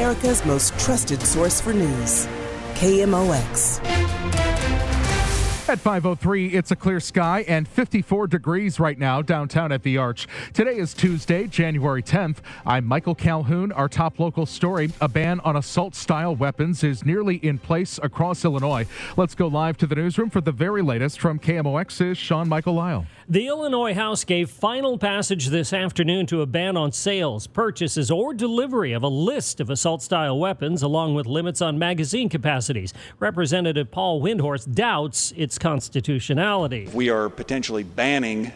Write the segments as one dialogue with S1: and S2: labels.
S1: America's most trusted source for news. KMOX.
S2: At 503, it's a clear sky and 54 degrees right now downtown at the Arch. Today is Tuesday, January 10th. I'm Michael Calhoun. Our top local story a ban on assault style weapons is nearly in place across Illinois. Let's go live to the newsroom for the very latest from KMOX's Sean Michael Lyle.
S3: The Illinois House gave final passage this afternoon to a ban on sales, purchases, or delivery of a list of assault style weapons, along with limits on magazine capacities. Representative Paul Windhorst doubts its constitutionality.
S4: We are potentially banning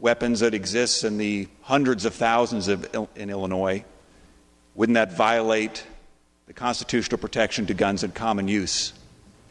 S4: weapons that exist in the hundreds of thousands of in Illinois. Wouldn't that violate the constitutional protection to guns in common use?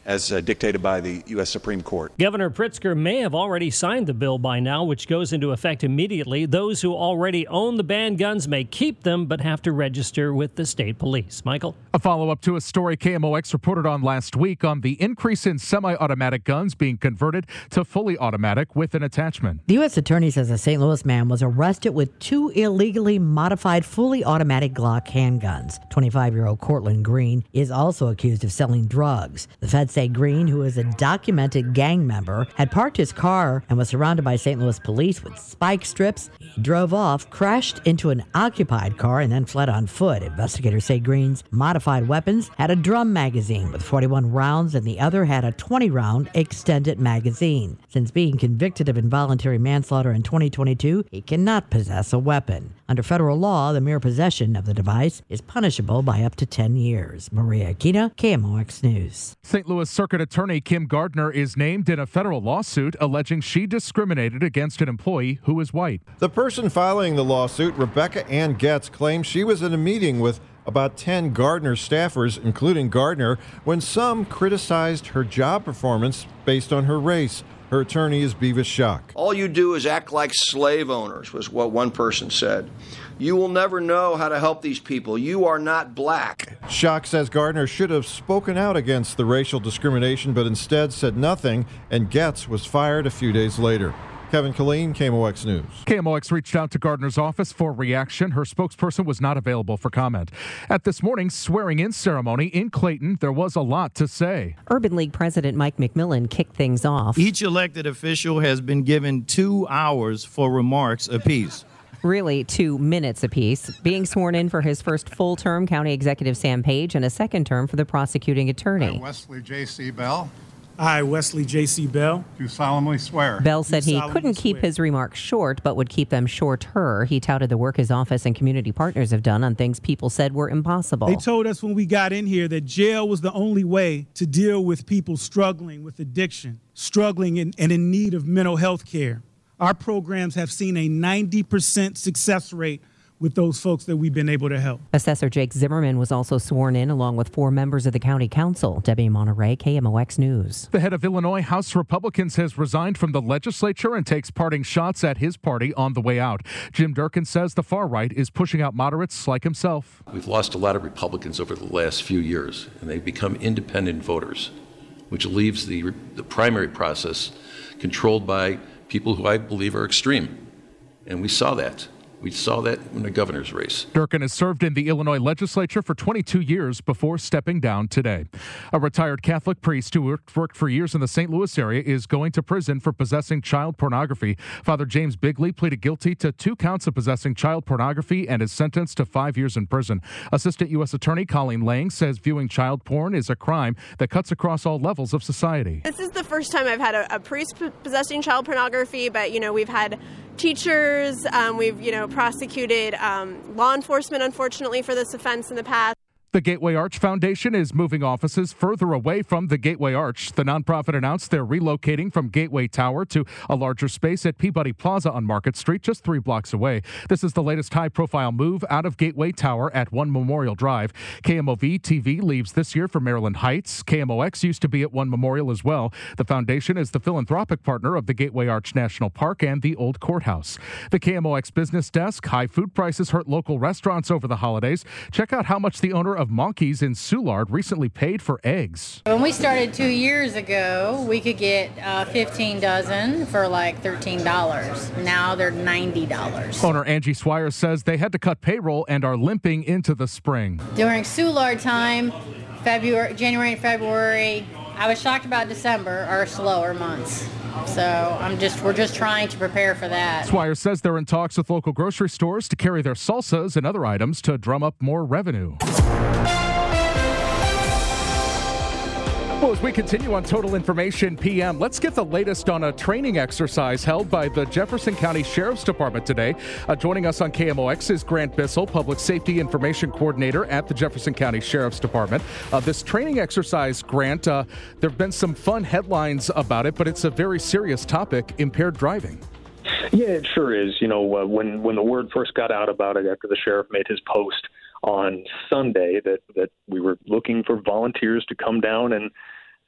S4: As uh, dictated by the U.S. Supreme Court.
S3: Governor Pritzker may have already signed the bill by now, which goes into effect immediately. Those who already own the banned guns may keep them, but have to register with the state police. Michael?
S2: A follow up to a story KMOX reported on last week on the increase in semi automatic guns being converted to fully automatic with an attachment.
S5: The U.S. Attorney says a St. Louis man was arrested with two illegally modified fully automatic Glock handguns. 25 year old Cortland Green is also accused of selling drugs. The feds say Green, who is a documented gang member, had parked his car and was surrounded by St. Louis police with spike strips. He drove off, crashed into an occupied car, and then fled on foot. Investigators say Green's modified weapons had a drum magazine with 41 rounds, and the other had a 20 round extended magazine. Since being convicted of involuntary manslaughter in 2022, he cannot possess a weapon. Under federal law, the mere possession of the device is punishable by up to 10 years. Maria Aquina, KMOX News.
S2: St. Louis Circuit Attorney Kim Gardner is named in a federal lawsuit alleging she discriminated against an employee who is white.
S6: The person filing the lawsuit, Rebecca Ann Getz, claims she was in a meeting with about 10 Gardner staffers, including Gardner, when some criticized her job performance based on her race. Her attorney is Bevis Schock.
S7: All you do is act like slave owners, was what one person said. You will never know how to help these people. You are not black.
S6: Shock says Gardner should have spoken out against the racial discrimination, but instead said nothing, and Getz was fired a few days later. Kevin Killeen, KMOX News.
S2: KMOX reached out to Gardner's office for reaction. Her spokesperson was not available for comment. At this morning's swearing in ceremony in Clayton, there was a lot to say.
S8: Urban League President Mike McMillan kicked things off.
S9: Each elected official has been given two hours for remarks apiece
S8: really two minutes apiece. Being sworn in for his first full term, County Executive Sam Page, and a second term for the prosecuting attorney.
S10: I, Wesley J.C. Bell.
S11: I, Wesley J.C. Bell.
S10: Do solemnly swear.
S8: Bell said he couldn't keep his remarks short, but would keep them shorter. He touted the work his office and community partners have done on things people said were impossible.
S11: They told us when we got in here that jail was the only way to deal with people struggling with addiction, struggling in, and in need of mental health care. Our programs have seen a 90% success rate with those folks that we've been able to help.
S8: Assessor Jake Zimmerman was also sworn in along with four members of the county council. Debbie Monterrey, KMOX News.
S2: The head of Illinois House Republicans has resigned from the legislature and takes parting shots at his party on the way out. Jim Durkin says the far right is pushing out moderates like himself.
S12: We've lost a lot of Republicans over the last few years, and they've become independent voters, which leaves the, the primary process controlled by people who I believe are extreme. And we saw that We saw that in the governor's race.
S2: Durkin has served in the Illinois legislature for 22 years before stepping down today. A retired Catholic priest who worked for years in the St. Louis area is going to prison for possessing child pornography. Father James Bigley pleaded guilty to two counts of possessing child pornography and is sentenced to five years in prison. Assistant U.S. Attorney Colleen Lang says viewing child porn is a crime that cuts across all levels of society.
S13: This is the first time I've had a, a priest possessing child pornography, but you know we've had teachers. Um, we've, you know, prosecuted um, law enforcement, unfortunately, for this offense in the past.
S2: The Gateway Arch Foundation is moving offices further away from the Gateway Arch. The nonprofit announced they're relocating from Gateway Tower to a larger space at Peabody Plaza on Market Street, just three blocks away. This is the latest high profile move out of Gateway Tower at One Memorial Drive. KMOV TV leaves this year for Maryland Heights. KMOX used to be at One Memorial as well. The foundation is the philanthropic partner of the Gateway Arch National Park and the Old Courthouse. The KMOX business desk high food prices hurt local restaurants over the holidays. Check out how much the owner of Monkey's in Soulard recently paid for eggs.
S14: When we started two years ago, we could get uh, 15 dozen for like $13. Now they're $90.
S2: Owner Angie Swire says they had to cut payroll and are limping into the spring.
S14: During Soulard time, February, January and February, I was shocked about December are slower months. So I'm just we're just trying to prepare for that.
S2: Swire says they're in talks with local grocery stores to carry their salsas and other items to drum up more revenue. Well, as we continue on Total Information PM, let's get the latest on a training exercise held by the Jefferson County Sheriff's Department today. Uh, joining us on KMOX is Grant Bissell, Public Safety Information Coordinator at the Jefferson County Sheriff's Department. Uh, this training exercise, Grant, uh, there have been some fun headlines about it, but it's a very serious topic impaired driving.
S15: Yeah, it sure is. You know, uh, when when the word first got out about it after the sheriff made his post on Sunday that that we were looking for volunteers to come down and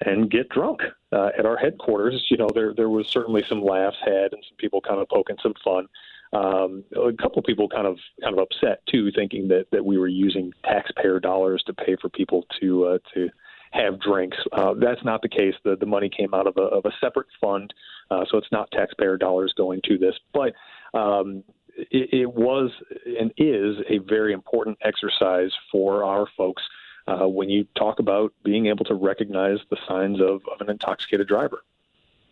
S15: and get drunk uh, at our headquarters. You know, there there was certainly some laughs had and some people kind of poking some fun. Um, a couple people kind of kind of upset too, thinking that that we were using taxpayer dollars to pay for people to uh, to have drinks. Uh, that's not the case. The the money came out of a of a separate fund, uh, so it's not taxpayer dollars going to this. But um, it, it was and is a very important exercise for our folks uh, when you talk about being able to recognize the signs of, of an intoxicated driver.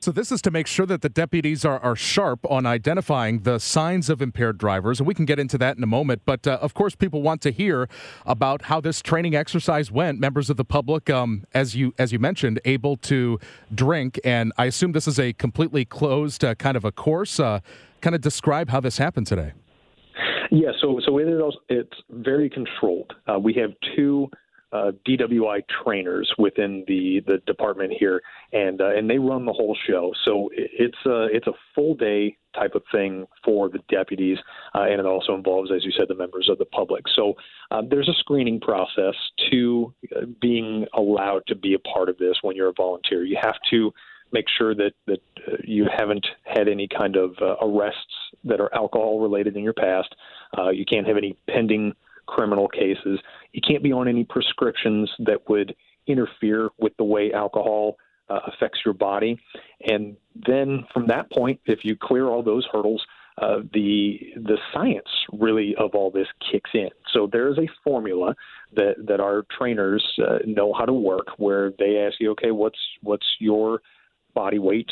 S2: So this is to make sure that the deputies are, are sharp on identifying the signs of impaired drivers, and we can get into that in a moment. But uh, of course, people want to hear about how this training exercise went. Members of the public, um, as you as you mentioned, able to drink, and I assume this is a completely closed uh, kind of a course. Uh, kind of describe how this happened today.
S15: Yeah, so so it is it's very controlled. Uh, we have two uh, DWI trainers within the the department here, and uh, and they run the whole show. So it's a it's a full day type of thing for the deputies, uh, and it also involves, as you said, the members of the public. So uh, there's a screening process to uh, being allowed to be a part of this when you're a volunteer. You have to make sure that that uh, you haven't had any kind of uh, arrests that are alcohol related in your past. Uh, you can't have any pending criminal cases. You can't be on any prescriptions that would interfere with the way alcohol uh, affects your body. And then from that point, if you clear all those hurdles, uh, the the science really of all this kicks in. So there is a formula that that our trainers uh, know how to work, where they ask you, okay, what's what's your body weight,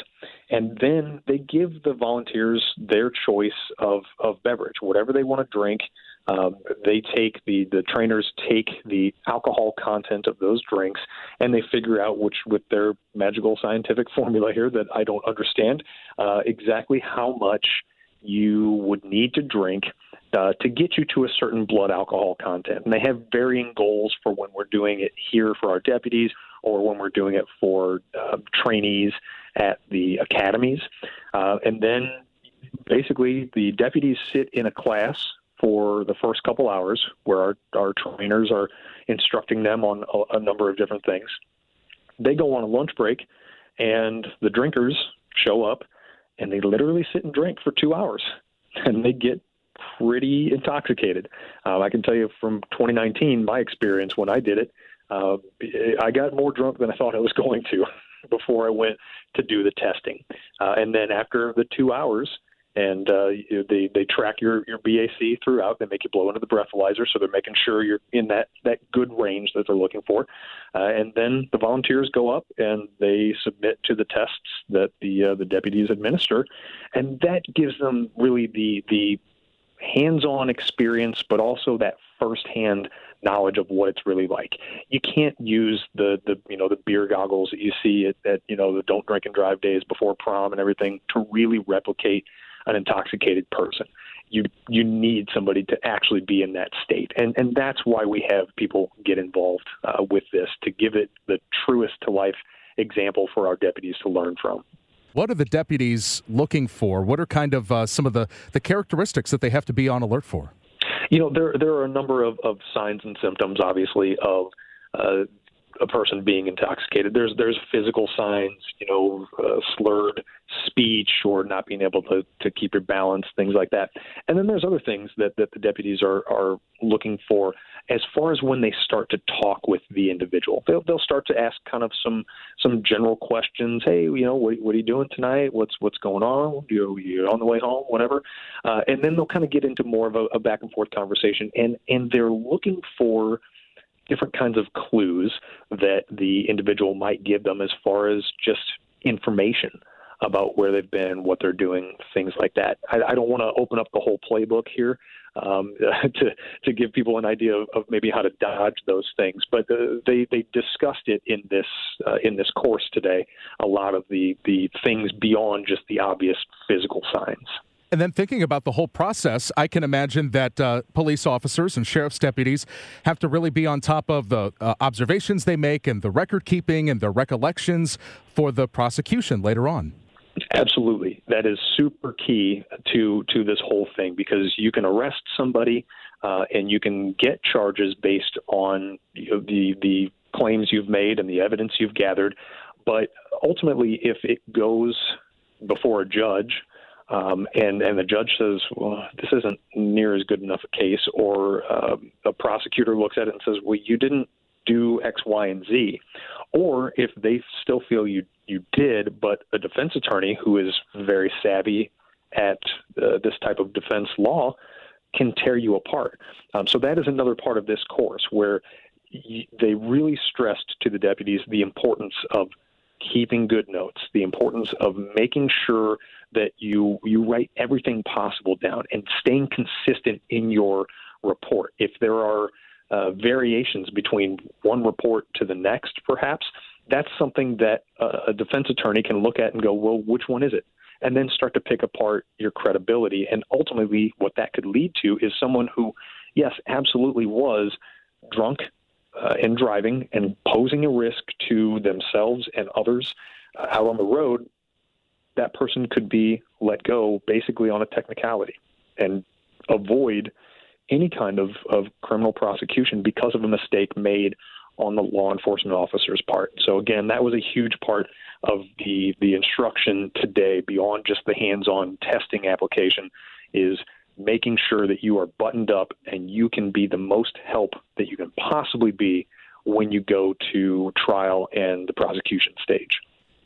S15: and then they give the volunteers their choice of of beverage, whatever they want to drink. Um, they take the the trainers take the alcohol content of those drinks and they figure out which with their magical scientific formula here that I don't understand uh, exactly how much you would need to drink uh, to get you to a certain blood alcohol content. And they have varying goals for when we're doing it here for our deputies or when we're doing it for uh, trainees at the academies. Uh, and then basically the deputies sit in a class for the first couple hours where our, our trainers are instructing them on a, a number of different things. They go on a lunch break, and the drinkers show up, and they literally sit and drink for two hours, and they get pretty intoxicated. Um, I can tell you from 2019, my experience when I did it, uh, I got more drunk than I thought I was going to before I went to do the testing. Uh, and then after the two hours, and uh, they they track your your BAC throughout. They make you blow into the breathalyzer, so they're making sure you're in that that good range that they're looking for. Uh, and then the volunteers go up and they submit to the tests that the uh, the deputies administer, and that gives them really the the hands-on experience, but also that firsthand knowledge of what it's really like. You can't use the the you know the beer goggles that you see at, at you know the don't drink and drive days before prom and everything to really replicate an intoxicated person. You you need somebody to actually be in that state, and and that's why we have people get involved uh, with this to give it the truest to life example for our deputies to learn from.
S2: What are the deputies looking for? What are kind of uh, some of the, the characteristics that they have to be on alert for?
S15: You know, there there are a number of, of signs and symptoms, obviously, of uh, a person being intoxicated. There's there's physical signs, you know, uh, slurred speech or not being able to, to keep your balance, things like that. And then there's other things that, that the deputies are, are looking for as far as when they start to talk with the individual. They'll, they'll start to ask kind of some some general questions. Hey, you know, what, what are you doing tonight? What's what's going on? You you on the way home? Whatever. Uh, and then they'll kind of get into more of a, a back and forth conversation. And and they're looking for different kinds of clues that the individual might give them as far as just information about where they've been, what they're doing, things like that. I, I don't want to open up the whole playbook here um, to to give people an idea of, of maybe how to dodge those things, but uh, they they discussed it in this uh, in this course today. A lot of the the things beyond just the obvious physical signs.
S2: And then thinking about the whole process, I can imagine that uh, police officers and sheriff's deputies have to really be on top of the uh, observations they make and the record keeping and the recollections for the prosecution later on.
S15: Absolutely, that is super key to to this whole thing because you can arrest somebody uh, and you can get charges based on you know, the the claims you've made and the evidence you've gathered. But ultimately, if it goes before a judge um, and and the judge says, "Well, this isn't near as good enough a case," or uh, a prosecutor looks at it and says, "Well, you didn't do X, Y, and Z," or if they still feel you you did, but a defense attorney who is very savvy at uh, this type of defense law can tear you apart. Um, so that is another part of this course where y- they really stressed to the deputies the importance of keeping good notes, the importance of making sure that you you write everything possible down and staying consistent in your report. If there are uh, variations between one report to the next, perhaps that's something that uh, a defense attorney can look at and go, well, which one is it? And then start to pick apart your credibility. And ultimately, what that could lead to is someone who, yes, absolutely was drunk uh, and driving and posing a risk to themselves and others uh, out on the road, that person could be let go basically on a technicality and avoid any kind of, of criminal prosecution because of a mistake made on the law enforcement officer's part. So again, that was a huge part of the the instruction today beyond just the hands-on testing application is making sure that you are buttoned up and you can be the most help that you can possibly be when you go to trial and the prosecution stage.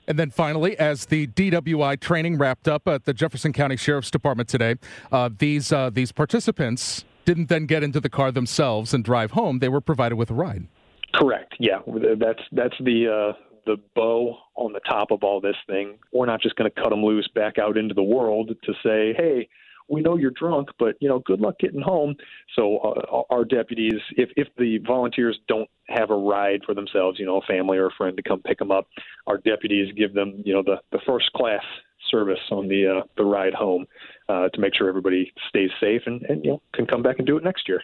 S2: And then finally, as the DWI training wrapped up at the Jefferson County Sheriff's Department today, uh, these uh, these participants didn't then get into the car themselves and drive home. They were provided with a ride.
S15: Correct. Yeah, that's that's the uh, the bow on the top of all this thing. We're not just going to cut them loose back out into the world to say, hey. We know you're drunk, but you know, good luck getting home. So uh, our deputies, if if the volunteers don't have a ride for themselves, you know, a family or a friend to come pick them up, our deputies give them, you know, the the first class service on the uh, the ride home uh, to make sure everybody stays safe and, and you know can come back and do it next year.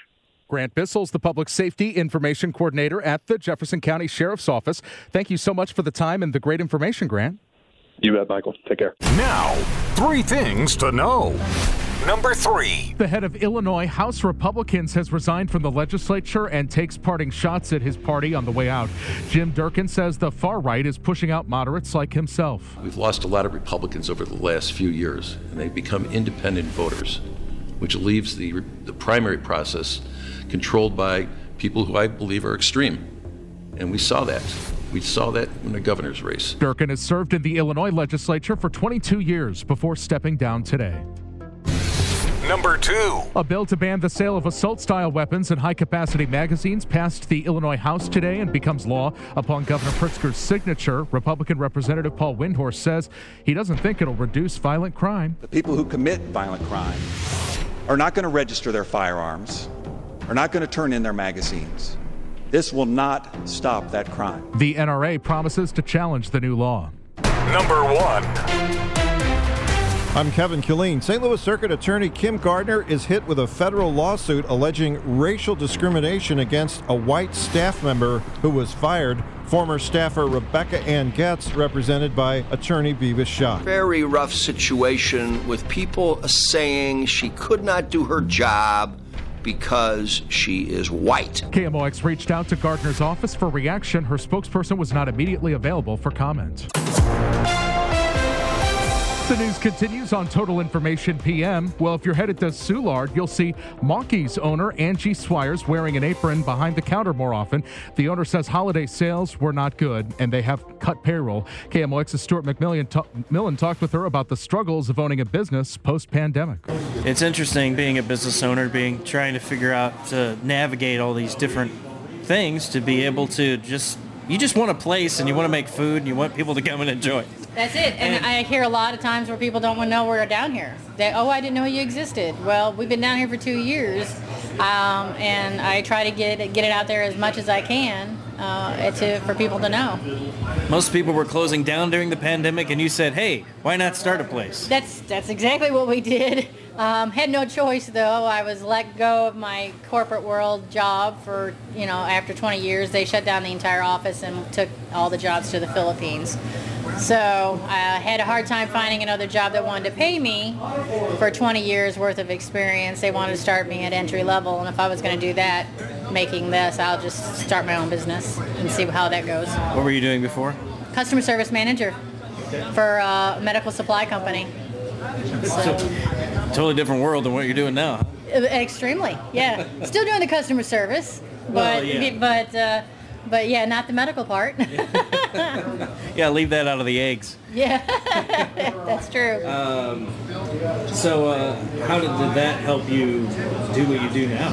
S2: Grant Bissell's the Public Safety Information Coordinator at the Jefferson County Sheriff's Office. Thank you so much for the time and the great information, Grant.
S15: You bet, Michael. Take care.
S16: Now, three things to know. Number three.
S2: The head of Illinois House Republicans has resigned from the legislature and takes parting shots at his party on the way out. Jim Durkin says the far right is pushing out moderates like himself.
S12: We've lost a lot of Republicans over the last few years, and they've become independent voters, which leaves the, the primary process controlled by people who I believe are extreme. And we saw that. We saw that in the governor's race.
S2: Durkin has served in the Illinois legislature for 22 years before stepping down today.
S16: Number two.
S2: A bill to ban the sale of assault style weapons and high capacity magazines passed the Illinois House today and becomes law upon Governor Pritzker's signature. Republican Representative Paul Windhorst says he doesn't think it'll reduce violent crime.
S4: The people who commit violent crime are not going to register their firearms, are not going to turn in their magazines. This will not stop that crime.
S2: The NRA promises to challenge the new law.
S16: Number one.
S6: I'm Kevin Killeen. St. Louis Circuit Attorney Kim Gardner is hit with a federal lawsuit alleging racial discrimination against a white staff member who was fired. Former staffer Rebecca Ann Getz, represented by attorney Bevis Shaw.
S7: Very rough situation with people saying she could not do her job because she is white.
S2: KMOX reached out to Gardner's office for reaction. Her spokesperson was not immediately available for comment. The news continues on Total Information PM. Well, if you're headed to Soulard, you'll see Monkeys owner Angie Swires wearing an apron behind the counter more often. The owner says holiday sales were not good and they have cut payroll. KMOX's Stuart McMillan ta- talked with her about the struggles of owning a business post pandemic.
S17: It's interesting being a business owner, being trying to figure out to navigate all these different things to be able to just you just want a place and you want to make food and you want people to come and enjoy.
S14: That's it. And, I hear a lot of times where people don't want to know we're down here. They, oh, I didn't know you existed. Well, we've been down here for two years, um, and I try to get it, get it out there as much as I can uh, to, for people to know.
S17: Most people were closing down during the pandemic, and you said, "Hey, why not start a place?"
S14: That's that's exactly what we did. Um, had no choice though. I was let go of my corporate world job for you know after 20 years. They shut down the entire office and took all the jobs to the Philippines. So I had a hard time finding another job that wanted to pay me for 20 years worth of experience. They wanted to start me at entry level, and if I was going to do that, making this, I'll just start my own business and see how that goes.
S17: What were you doing before?
S14: Customer service manager for a medical supply company.
S17: So, totally different world than what you're doing now.
S14: Extremely, yeah. Still doing the customer service, but
S17: Well, yeah.
S14: but uh, but yeah, not the medical part.
S17: Yeah, leave that out of the eggs.
S14: yeah, that's true.
S17: Um, so, uh, how did, did that help you do what you do now?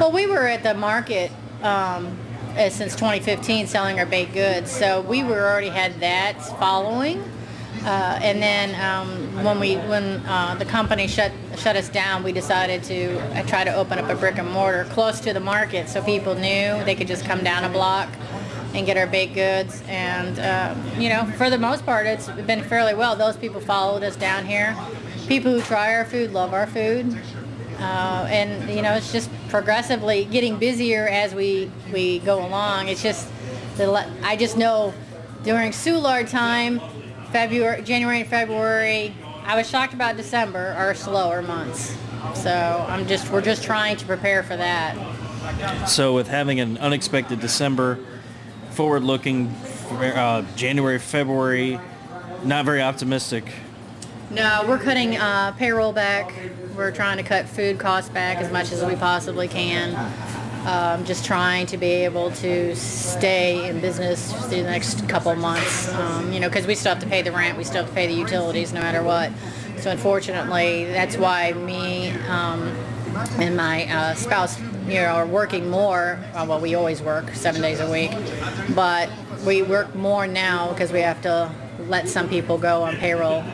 S14: Well, we were at the market um, since 2015 selling our baked goods, so we were already had that following. Uh, and then um, when we when uh, the company shut shut us down, we decided to uh, try to open up a brick and mortar close to the market, so people knew they could just come down a block and get our baked goods. And uh, you know, for the most part, it's been fairly well. Those people followed us down here. People who try our food love our food. Uh, and you know, it's just progressively getting busier as we we go along. It's just the I just know during Soulard time, February, January and February, I was shocked about December our slower months. So I'm just we're just trying to prepare for that.
S17: So, with having an unexpected December, forward-looking uh, January, February, not very optimistic.
S14: No, we're cutting uh, payroll back. We're trying to cut food costs back as much as we possibly can. Um, just trying to be able to stay in business through the next couple months. Um, you know, because we still have to pay the rent, we still have to pay the utilities, no matter what. So unfortunately, that's why me um, and my uh, spouse, you know, are working more. Uh, well, we always work seven days a week, but we work more now because we have to let some people go on payroll.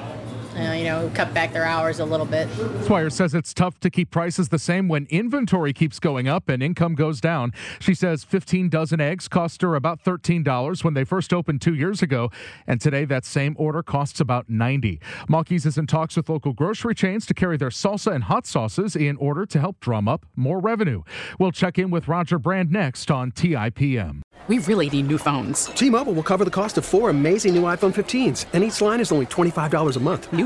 S14: Uh, you know, cut back their hours a little bit.
S2: Swire says it's tough to keep prices the same when inventory keeps going up and income goes down. She says 15 dozen eggs cost her about $13 when they first opened two years ago, and today that same order costs about 90. Monkeys is in talks with local grocery chains to carry their salsa and hot sauces in order to help drum up more revenue. We'll check in with Roger Brand next on TIPM.
S18: We really need new phones. T-Mobile will cover the cost of four amazing new iPhone 15s, and each line is only $25 a month. New